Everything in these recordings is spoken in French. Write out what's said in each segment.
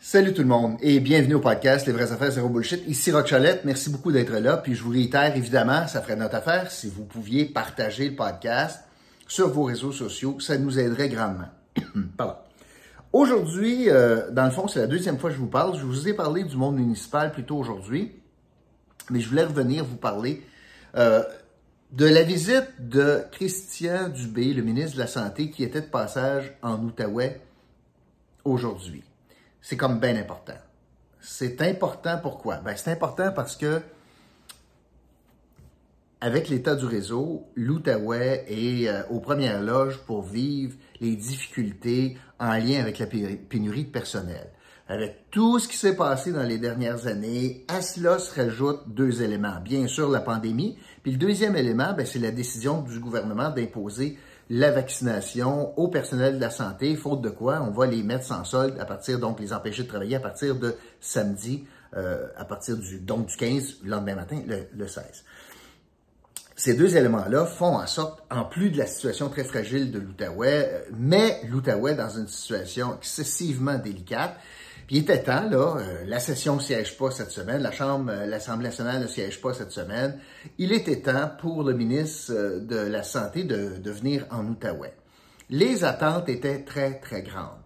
Salut tout le monde et bienvenue au podcast Les vraies affaires zéro bullshit. Ici Rock merci beaucoup d'être là. Puis je vous réitère évidemment, ça ferait notre affaire si vous pouviez partager le podcast sur vos réseaux sociaux, ça nous aiderait grandement. Pardon. Aujourd'hui, euh, dans le fond, c'est la deuxième fois que je vous parle. Je vous ai parlé du monde municipal plus tôt aujourd'hui, mais je voulais revenir vous parler euh, de la visite de Christian Dubé, le ministre de la Santé, qui était de passage en Outaouais aujourd'hui c'est comme bien important. C'est important pourquoi? Ben, c'est important parce que avec l'état du réseau, l'Outaouais est euh, aux premières loges pour vivre les difficultés en lien avec la pénurie de personnel. Avec tout ce qui s'est passé dans les dernières années, à cela se rajoutent deux éléments. Bien sûr, la pandémie, puis le deuxième élément, ben, c'est la décision du gouvernement d'imposer la vaccination au personnel de la santé, faute de quoi on va les mettre sans solde à partir, donc les empêcher de travailler à partir de samedi, euh, à partir du, donc du 15, le lendemain matin, le, 16. Ces deux éléments-là font en sorte, en plus de la situation très fragile de l'Outaouais, euh, met l'Outaouais dans une situation excessivement délicate. Puis il était temps, là, euh, la session ne siège pas cette semaine, la Chambre, euh, l'Assemblée nationale ne siège pas cette semaine. Il était temps pour le ministre euh, de la Santé de, de venir en Outaouais. Les attentes étaient très, très grandes.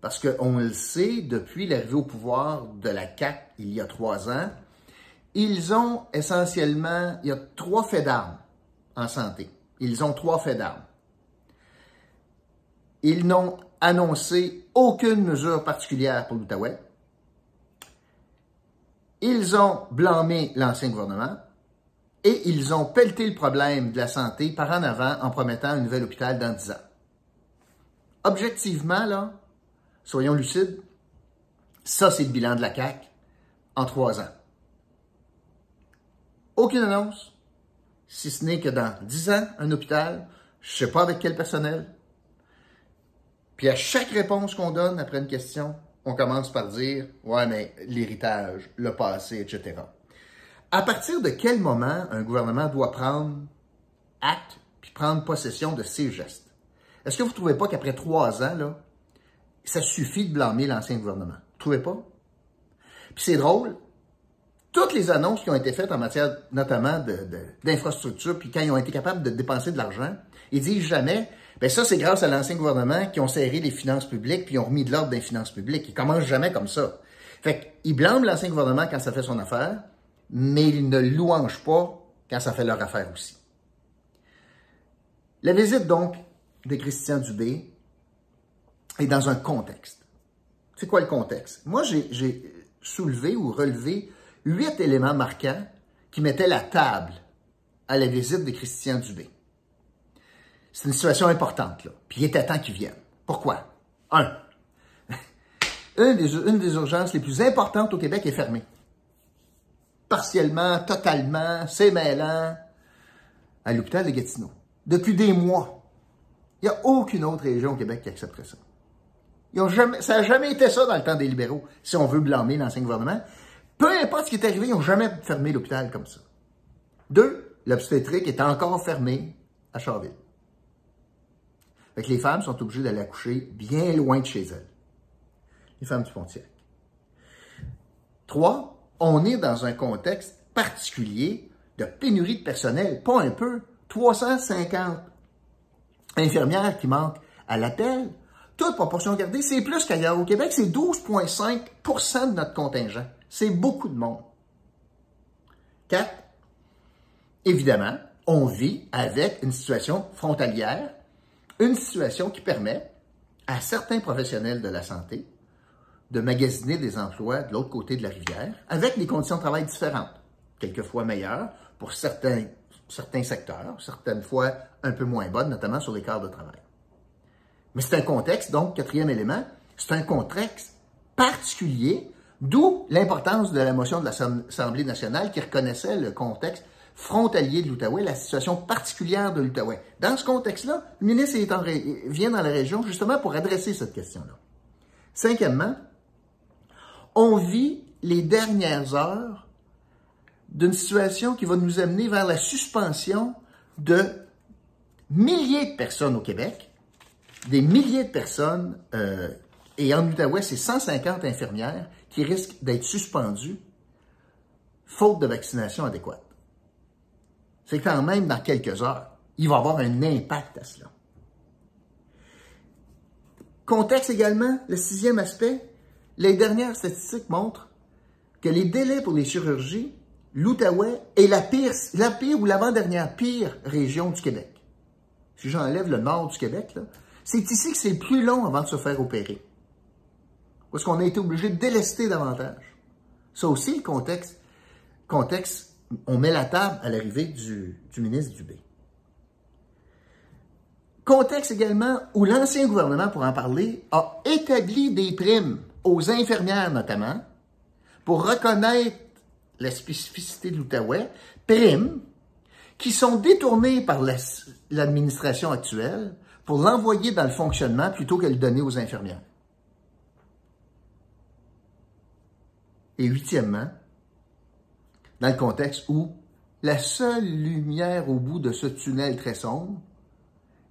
Parce qu'on le sait, depuis l'arrivée au pouvoir de la CAC il y a trois ans, ils ont essentiellement, il y a trois faits d'armes en santé. Ils ont trois faits d'armes. Ils n'ont annoncé aucune mesure particulière pour l'Outaouais. Ils ont blâmé l'ancien gouvernement et ils ont pelleté le problème de la santé par en avant en promettant un nouvel hôpital dans 10 ans. Objectivement, là, soyons lucides, ça c'est le bilan de la CAQ en trois ans. Aucune annonce, si ce n'est que dans 10 ans, un hôpital, je ne sais pas avec quel personnel, puis à chaque réponse qu'on donne après une question, on commence par dire Ouais, mais l'héritage, le passé, etc. À partir de quel moment un gouvernement doit prendre acte puis prendre possession de ses gestes? Est-ce que vous ne trouvez pas qu'après trois ans, là, ça suffit de blâmer l'ancien gouvernement? Vous ne trouvez pas? Puis c'est drôle, toutes les annonces qui ont été faites en matière notamment d'infrastructure, puis quand ils ont été capables de dépenser de l'argent, ils disent jamais ben ça, c'est grâce à l'ancien gouvernement qui ont serré les finances publiques puis ont remis de l'ordre dans les finances publiques. Ils commencent jamais comme ça. Fait qu'ils blâment l'ancien gouvernement quand ça fait son affaire, mais ils ne louangent pas quand ça fait leur affaire aussi. La visite, donc, de Christian Dubé est dans un contexte. C'est quoi le contexte? Moi, j'ai soulevé ou relevé huit éléments marquants qui mettaient la table à la visite de Christian Dubé. C'est une situation importante, là. Puis il était temps qu'ils viennent. Pourquoi? Un, une des, urgences les plus importantes au Québec est fermée. Partiellement, totalement, c'est mêlant, à l'hôpital de Gatineau. Depuis des mois. Il n'y a aucune autre région au Québec qui accepterait ça. ça n'a jamais été ça dans le temps des libéraux, si on veut blâmer l'ancien gouvernement. Peu importe ce qui est arrivé, ils n'ont jamais fermé l'hôpital comme ça. Deux, l'obstétrique est encore fermée à Charville. Fait que les femmes sont obligées d'aller accoucher bien loin de chez elles. Les femmes du Pontiac. Trois, on est dans un contexte particulier de pénurie de personnel, pas un peu. 350 infirmières qui manquent à la telle, toute proportion gardée, c'est plus qu'ailleurs au Québec, c'est 12,5% de notre contingent. C'est beaucoup de monde. Quatre, évidemment, on vit avec une situation frontalière une situation qui permet à certains professionnels de la santé de magasiner des emplois de l'autre côté de la rivière avec des conditions de travail différentes, quelquefois meilleures pour certains, secteurs, certaines fois un peu moins bonnes, notamment sur les quarts de travail. Mais c'est un contexte, donc, quatrième élément, c'est un contexte particulier, d'où l'importance de la motion de l'Assemblée nationale qui reconnaissait le contexte frontalier de l'Outaouais, la situation particulière de l'Outaouais. Dans ce contexte-là, le ministre vient dans la région justement pour adresser cette question-là. Cinquièmement, on vit les dernières heures d'une situation qui va nous amener vers la suspension de milliers de personnes au Québec, des milliers de personnes euh, Et en Outaouais, c'est 150 infirmières qui risquent d'être suspendues faute de vaccination adéquate. C'est quand même dans quelques heures, il va avoir un impact à cela. Contexte également, le sixième aspect, les dernières statistiques montrent que les délais pour les chirurgies, l'Outaouais est la pire, la pire ou l'avant-dernière pire région du Québec. Si j'enlève le nord du Québec, c'est ici que c'est le plus long avant de se faire opérer. Parce qu'on a été obligé de délester davantage. Ça aussi, le contexte, contexte, on met la table à l'arrivée du, du ministre Dubé. Contexte également où l'ancien gouvernement, pour en parler, a établi des primes aux infirmières notamment pour reconnaître la spécificité de l'Outaouais, primes qui sont détournées par l'administration actuelle pour l'envoyer dans le fonctionnement plutôt que le donner aux infirmières. Et huitièmement, dans le contexte où la seule lumière au bout de ce tunnel très sombre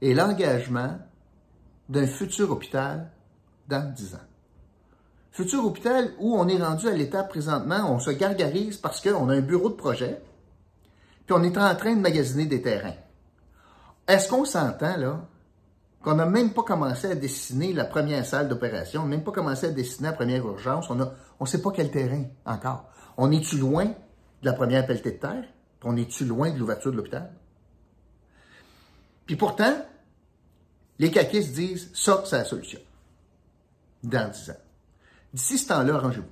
est l'engagement d'un futur hôpital dans dix ans. Futur hôpital où on est rendu à l'étape présentement, on se gargarise parce qu'on a un bureau de projet, puis on est en train de magasiner des terrains. Est-ce qu'on s'entend là qu'on n'a même pas commencé à dessiner la première salle d'opération, même pas commencé à dessiner la première urgence, on ne on sait pas quel terrain encore. On est-tu loin de la première pelletée de terre? On est-tu loin de l'ouverture de l'hôpital? Puis pourtant, les caquistes disent ça, c'est la solution. Dans 10 ans. D'ici ce temps-là, arrangez-vous.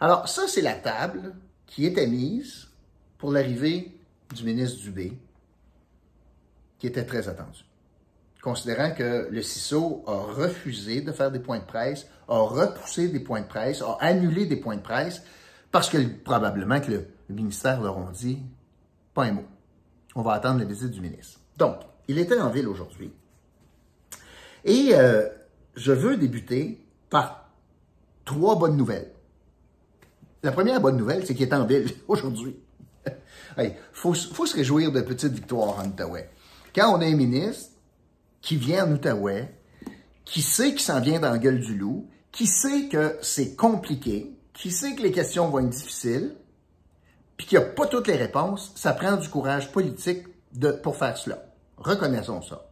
Alors, ça, c'est la table qui était mise pour l'arrivée du ministre Dubé, qui était très attendu. Considérant que le CISO a refusé de faire des points de presse, a repoussé des points de presse, a annulé des points de presse, parce que probablement que le, ministère leur a dit pas un mot. On va attendre la visite du ministre. Donc, il était en ville aujourd'hui. Et euh, je veux débuter par trois bonnes nouvelles. La première bonne nouvelle, c'est qu'il est en ville aujourd'hui. Il faut, se réjouir de petites victoires en Outaouais. Quand on a un ministre qui vient en Outaouais, qui sait qu'il s'en vient dans la gueule du loup, qui sait que c'est compliqué, qui sait que les questions vont être difficiles, puis qu'il n'y a pas toutes les réponses, ça prend du courage politique de, pour faire cela. Reconnaissons ça.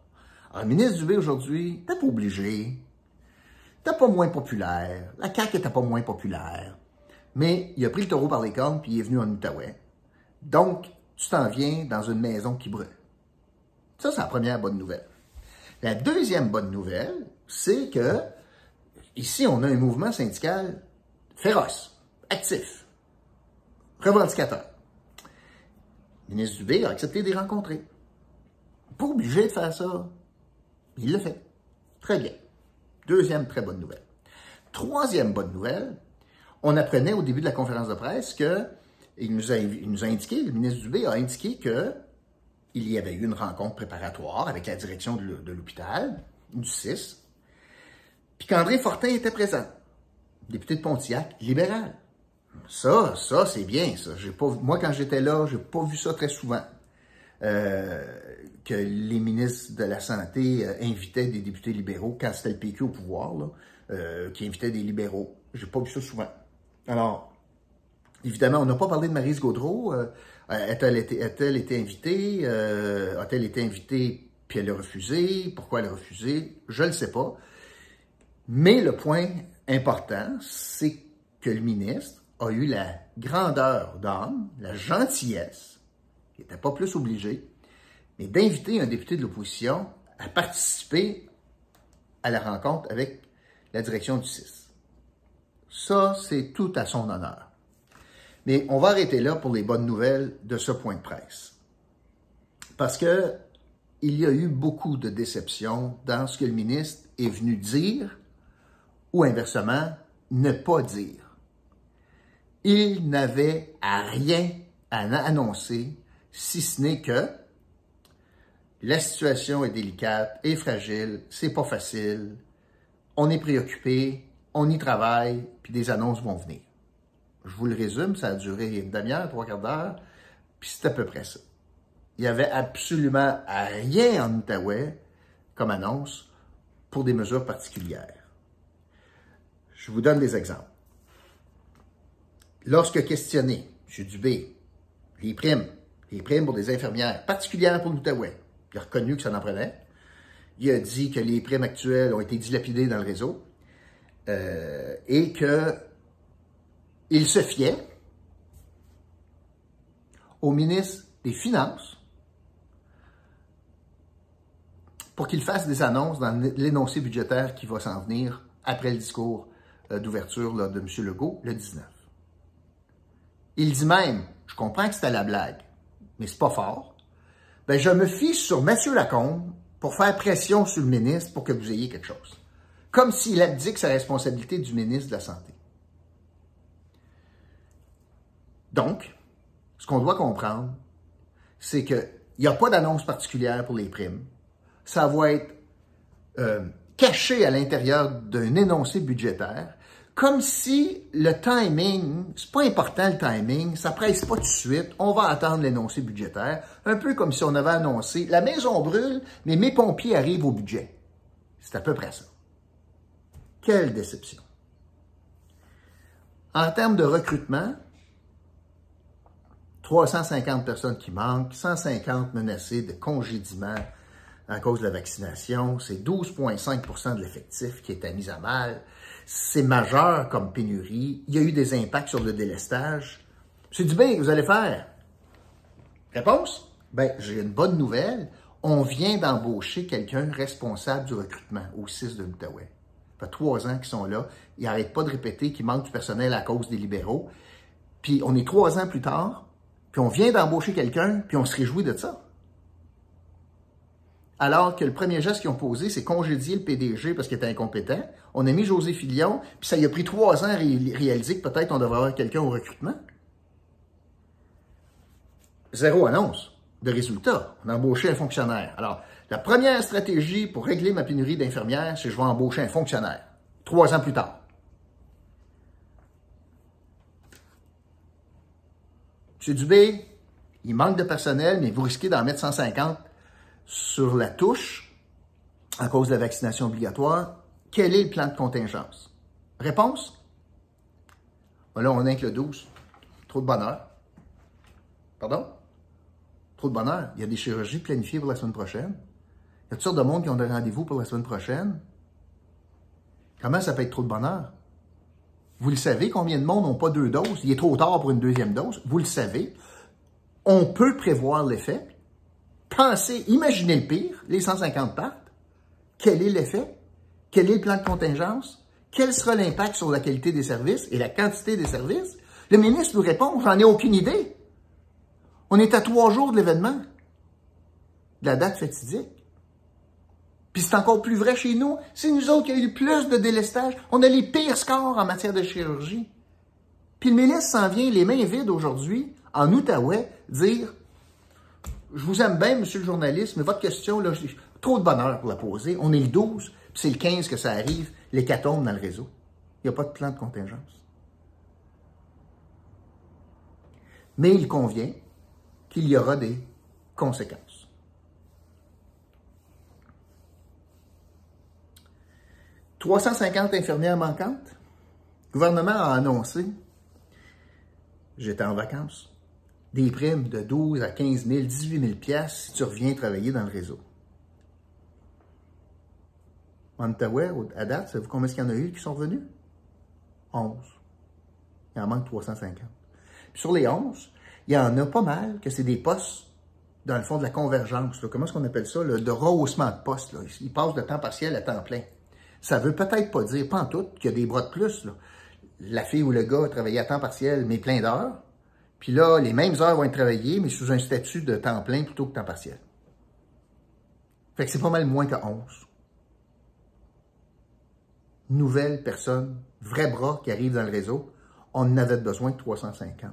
Le ministre Dubé aujourd'hui, t'es pas obligé. T'es pas moins populaire. La CAQ n'était pas moins populaire. Mais il a pris le taureau par les cornes puis il est venu en Outaouais. Donc, tu t'en viens dans une maison qui brûle. Ça, c'est la première bonne nouvelle. La deuxième bonne nouvelle, c'est que ici, on a un mouvement syndical féroce, actif, revendicateur. Le ministre Dubé a accepté de les rencontrer. Pas obligé de faire ça. Il le fait. Très bien. Deuxième très bonne nouvelle. Troisième bonne nouvelle, on apprenait au début de la conférence de presse que il nous a, indiqué, le ministre Dubé a indiqué que il y avait eu une rencontre préparatoire avec la direction de l'hôpital, du 6, puis qu'André Fortin était présent, député de Pontiac, libéral. Ça, ça, c'est bien, ça. Pas, moi, quand j'étais là, j'ai pas vu ça très souvent. Euh, que les ministres de la Santé euh, invitaient des députés libéraux quand c'était le PQ au pouvoir, euh, qui invitaient des libéraux. J'ai pas vu ça souvent. Alors, évidemment, on n'a pas parlé de Marise Gaudreau. a-t-elle été, été, invitée? a-t-elle été invitée puis elle a refusé? Pourquoi elle a refusé? Je ne le sais pas. Mais le point important, c'est que le ministre a eu la grandeur d'âme, la gentillesse, il n'était pas plus obligé, mais d'inviter un député de l'opposition à participer à la rencontre avec la direction du CIS. Ça, c'est tout à son honneur. Mais on va arrêter là pour les bonnes nouvelles de ce point de presse. Parce que il y a eu beaucoup de déceptions dans ce que le ministre est venu dire ou inversement, ne pas dire. Il n'avait à rien à annoncer, si ce n'est que la situation est délicate et fragile, c'est pas facile, on est préoccupé, on y travaille, puis des annonces vont venir. Je vous le résume, ça a duré une demi-heure, trois quarts d'heure, puis c'est à peu près ça. Il n'y avait absolument rien en Outaouais comme annonce pour des mesures particulières. Je vous donne des exemples. Lorsque questionné, M. Dubé, les primes, les primes pour des infirmières, particulièrement pour l'Outaouais, il a reconnu que ça en prenait. Il a dit que les primes actuelles ont été dilapidées dans le réseau euh, et qu'il se fiait au ministre des Finances pour qu'il fasse des annonces dans l'énoncé budgétaire qui va s'en venir après le discours d'ouverture de M. Legault le 19. Il dit même, je comprends que c'était la blague, mais c'est pas fort, ben je me fie sur M. Lacombe pour faire pression sur le ministre pour que vous ayez quelque chose. Comme s'il abdique sa responsabilité du ministre de la Santé. Donc, ce qu'on doit comprendre, c'est qu'il n'y a pas d'annonce particulière pour les primes. Ça va être euh, caché à l'intérieur d'un énoncé budgétaire, comme si le timing, c'est pas important le timing, ça presse pas tout de suite, on va attendre l'énoncé budgétaire, un peu comme si on avait annoncé la maison brûle, mais mes pompiers arrivent au budget. C'est à peu près ça. Quelle déception. En termes de recrutement, 350 personnes qui manquent, 150 menacées de congédiement à cause de la vaccination. C'est 12,5% de l'effectif qui est à mise à mal. C'est majeur comme pénurie. Il y a eu des impacts sur le délestage. C'est du bien vous allez faire. Réponse? Ben, j'ai une bonne nouvelle. On vient d'embaucher quelqu'un responsable du recrutement au 6 de l'Outaouais. Ça fait trois ans qu'ils sont là. Ils n'arrêtent pas de répéter qu'il manque du personnel à cause des libéraux. Puis on est trois ans plus tard, puis on vient d'embaucher quelqu'un, puis on se réjouit de ça. Alors que le premier geste qu'ils ont posé, c'est congédier le PDG parce qu'il était incompétent. On a mis José Filion, puis ça y a pris trois ans à réaliser que peut-être on devrait avoir quelqu'un au recrutement. Zéro annonce de résultat. On a embauché un fonctionnaire. Alors, la première stratégie pour régler ma pénurie d'infirmières, c'est que je vais embaucher un fonctionnaire. Trois ans plus tard. M. Dubé, il manque de personnel, mais vous risquez d'en mettre 150 sur la touche à cause de la vaccination obligatoire. Quel est le plan de contingence? Réponse? Là, on est que le 12. Trop de bonheur. Pardon? Trop de bonheur. Il y a des chirurgies planifiées pour la semaine prochaine. Il y a toutes sortes de monde qui ont des rendez-vous pour la semaine prochaine. Comment ça peut être trop de bonheur? Vous le savez, combien de monde n'ont pas deux doses? Il est trop tard pour une deuxième dose. Vous le savez. On peut prévoir l'effet. Pensez, imaginez le pire, les 150 partent. Quel est l'effet? Quel est le plan de contingence? Quel sera l'impact sur la qualité des services et la quantité des services? Le ministre nous répond, j'en ai aucune idée. On est à trois jours de l'événement, de la date fatidique. Puis c'est encore plus vrai chez nous. C'est nous autres qui avons eu plus de délestage. On a les pires scores en matière de chirurgie. Puis le ministre s'en vient les mains vides aujourd'hui, en Outaouais, dire Je vous aime bien, monsieur le journaliste, mais votre question, là, trop de bonheur pour la poser. On est le 12, puis c'est le 15 que ça arrive, l'hécatombe dans le réseau. Il n'y a pas de plan de contingence. Mais il convient qu'il y aura des conséquences. 350 infirmières manquantes. Le gouvernement a annoncé, j'étais en vacances, des primes de 12 à 15 000, 18 000 pièces si tu reviens travailler dans le réseau. En à date, savez-vous combien il y en a eu qui sont revenus? 11. Il en manque 350. Puis sur les 11, il y en a pas mal que c'est des postes dans le fond de la convergence. Comment est-ce qu'on appelle ça? Le, de rehaussement de poste. Là. Ils passent de temps partiel à temps plein. Ça veut peut-être pas dire, pas en tout, qu'il y a des bras de plus. Là. La fille ou le gars a travaillé à temps partiel, mais plein d'heures. Puis là, les mêmes heures vont être travaillées, mais sous un statut de temps plein plutôt que temps partiel. Fait que c'est pas mal moins que 11. Nouvelles personnes, vrais bras qui arrivent dans le réseau, on en avait besoin de 350.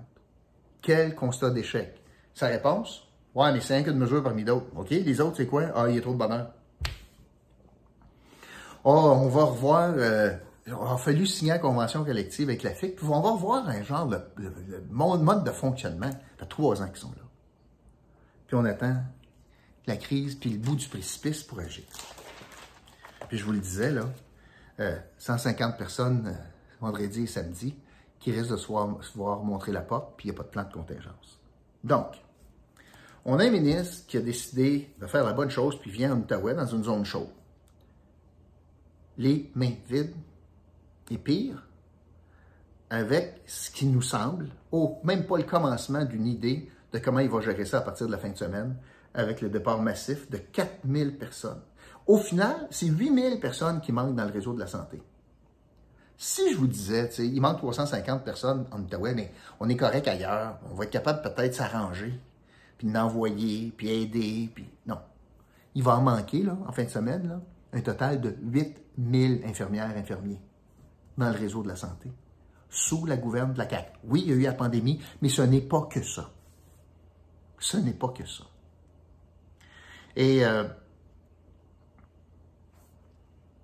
Quel constat d'échec? Sa réponse? Ouais, mais c'est un que de mesure parmi d'autres. OK, les autres, c'est quoi? Ah, il y a trop de bonheur. Oh, on va revoir, euh, a fallu signer la convention collective avec la FIC, on va revoir un genre de, mode de fonctionnement. Ça fait trois ans qu'ils sont là. Puis on attend la crise, puis le bout du précipice pour agir. Puis je vous le disais, là, 150 euh, personnes vendredi et samedi, qui risquent de se voir, se voir montrer la porte, puis il n'y a pas de plan de contingence. Donc, on a un ministre qui a décidé de faire la bonne chose, puis vient en Outaouais dans une zone chaude. Les mains vides, et pire, avec ce qui nous semble, au même pas le commencement d'une idée de comment il va gérer ça à partir de la fin de semaine, avec le départ massif de 4000 personnes. Au final, c'est 8000 personnes qui manquent dans le réseau de la santé. Si je vous disais, il manque 350 personnes en Outaouais, mais on est correct ailleurs, on va être capable peut-être s'arranger, puis d'envoyer, puis aider, puis non. Il va en manquer, là, en fin de semaine, là, un total de 8000 infirmières, infirmiers dans le réseau de la santé, sous la gouverne de la CAQ. Oui, il y a eu la pandémie, mais ce n'est pas que ça. Ce n'est pas que ça. Et euh,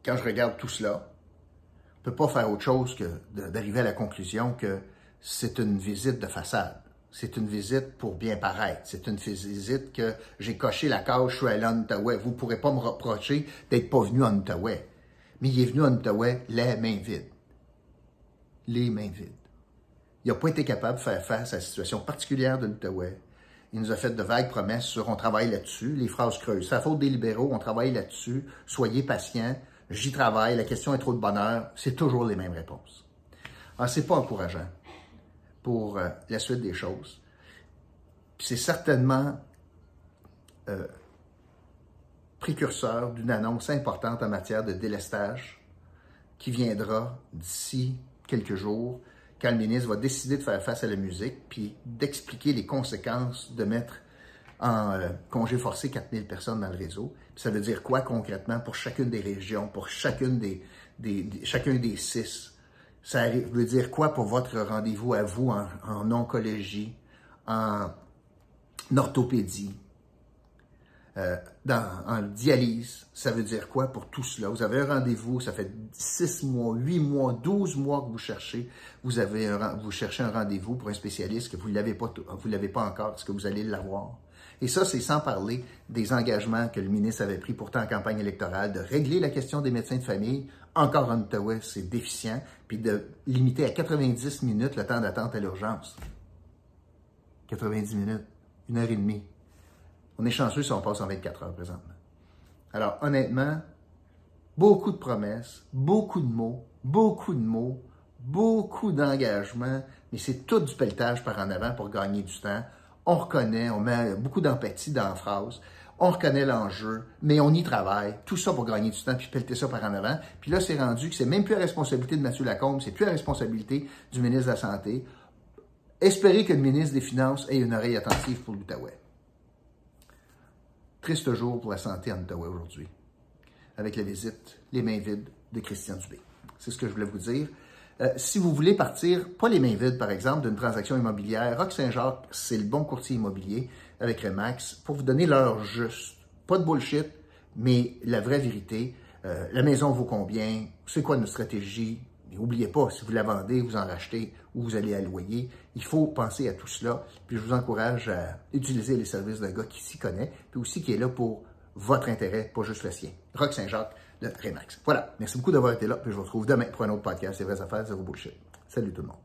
quand je regarde tout cela, on ne peut pas faire autre chose que d'arriver à la conclusion que c'est une visite de façade. C'est une visite pour bien paraître. C'est une visite que j'ai coché la case, je suis allé en Outaouais. Vous ne pourrez pas me reprocher d'être pas venu en Outaouais. Mais il est venu en Outaouais les mains vides. Les mains vides. Il n'a pas été capable de faire face à la situation particulière de l'Outaouais. Il nous a fait de vagues promesses sur on travaille là-dessus, les phrases creuses. C'est la faute des libéraux, on travaille là-dessus, soyez patients, j'y travaille, la question est trop de bonheur. C'est toujours les mêmes réponses. Alors, c'est pas encourageant pour euh, la suite des choses. C'est certainement euh, précurseur d'une annonce importante en matière de délestage qui viendra d'ici quelques jours quand le ministre va décider de faire face à la musique, puis d'expliquer les conséquences de mettre en euh, congé forcé 4000 personnes dans le réseau. ça veut dire quoi concrètement pour chacune des régions, pour chacune des, chacun des six? Ça veut dire quoi pour votre rendez-vous à vous en, en oncologie, en orthopédie, euh, dans, en dialyse, ça veut dire quoi pour tout cela? Vous avez un rendez-vous, ça fait 6 mois, 8 mois, 12 mois que vous cherchez, vous, avez vous cherchez un rendez-vous pour un spécialiste que vous ne l'avez pas, vous l'avez pas encore, est-ce que vous allez l'avoir? Et ça, c'est sans parler des engagements que le ministre avait pris pourtant en campagne électorale de régler la question des médecins de famille. Encore en Ottawa, c'est déficient, puis de limiter à 90 minutes le temps d'attente à l'urgence. 90 minutes, une heure et demie. On est chanceux si on passe en 24 heures présentement. Alors, honnêtement, beaucoup de promesses, beaucoup de mots, beaucoup de mots, beaucoup d'engagement, mais c'est tout du pelletage par en avant pour gagner du temps. On reconnaît, on met beaucoup d'empathie dans la phrase, on reconnaît l'enjeu, mais on y travaille, tout ça pour gagner du temps, puis pelleter ça par en avant. Puis là, c'est rendu que c'est même plus la responsabilité de Mathieu Lacombe, c'est plus la responsabilité du ministre de la Santé. Espérer que le ministre des Finances ait une oreille attentive pour l'Outaouais. Triste jour pour la santé en Ottawa aujourd'hui, avec la visite, les mains vides de Christian Dubé. C'est ce que je voulais vous dire. Euh, si vous voulez partir, pas les mains vides par exemple, d'une transaction immobilière, Rock Saint-Jacques, c'est le bon courtier immobilier avec Remax pour vous donner l'heure juste. Pas de bullshit, mais la vraie vérité. Euh, la maison vaut combien? C'est quoi notre stratégie? N'oubliez pas, si vous la vendez, vous en rachetez ou vous allez à loyer, il faut penser à tout cela. Puis je vous encourage à utiliser les services d'un gars qui s'y connaît, puis aussi qui est là pour votre intérêt, pas juste le sien. Rock Saint-Jacques de Remax. Voilà. Merci beaucoup d'avoir été là, puis je vous retrouve demain pour un autre podcast. C'est vraies affaires, zéro bullshit. Salut tout le monde.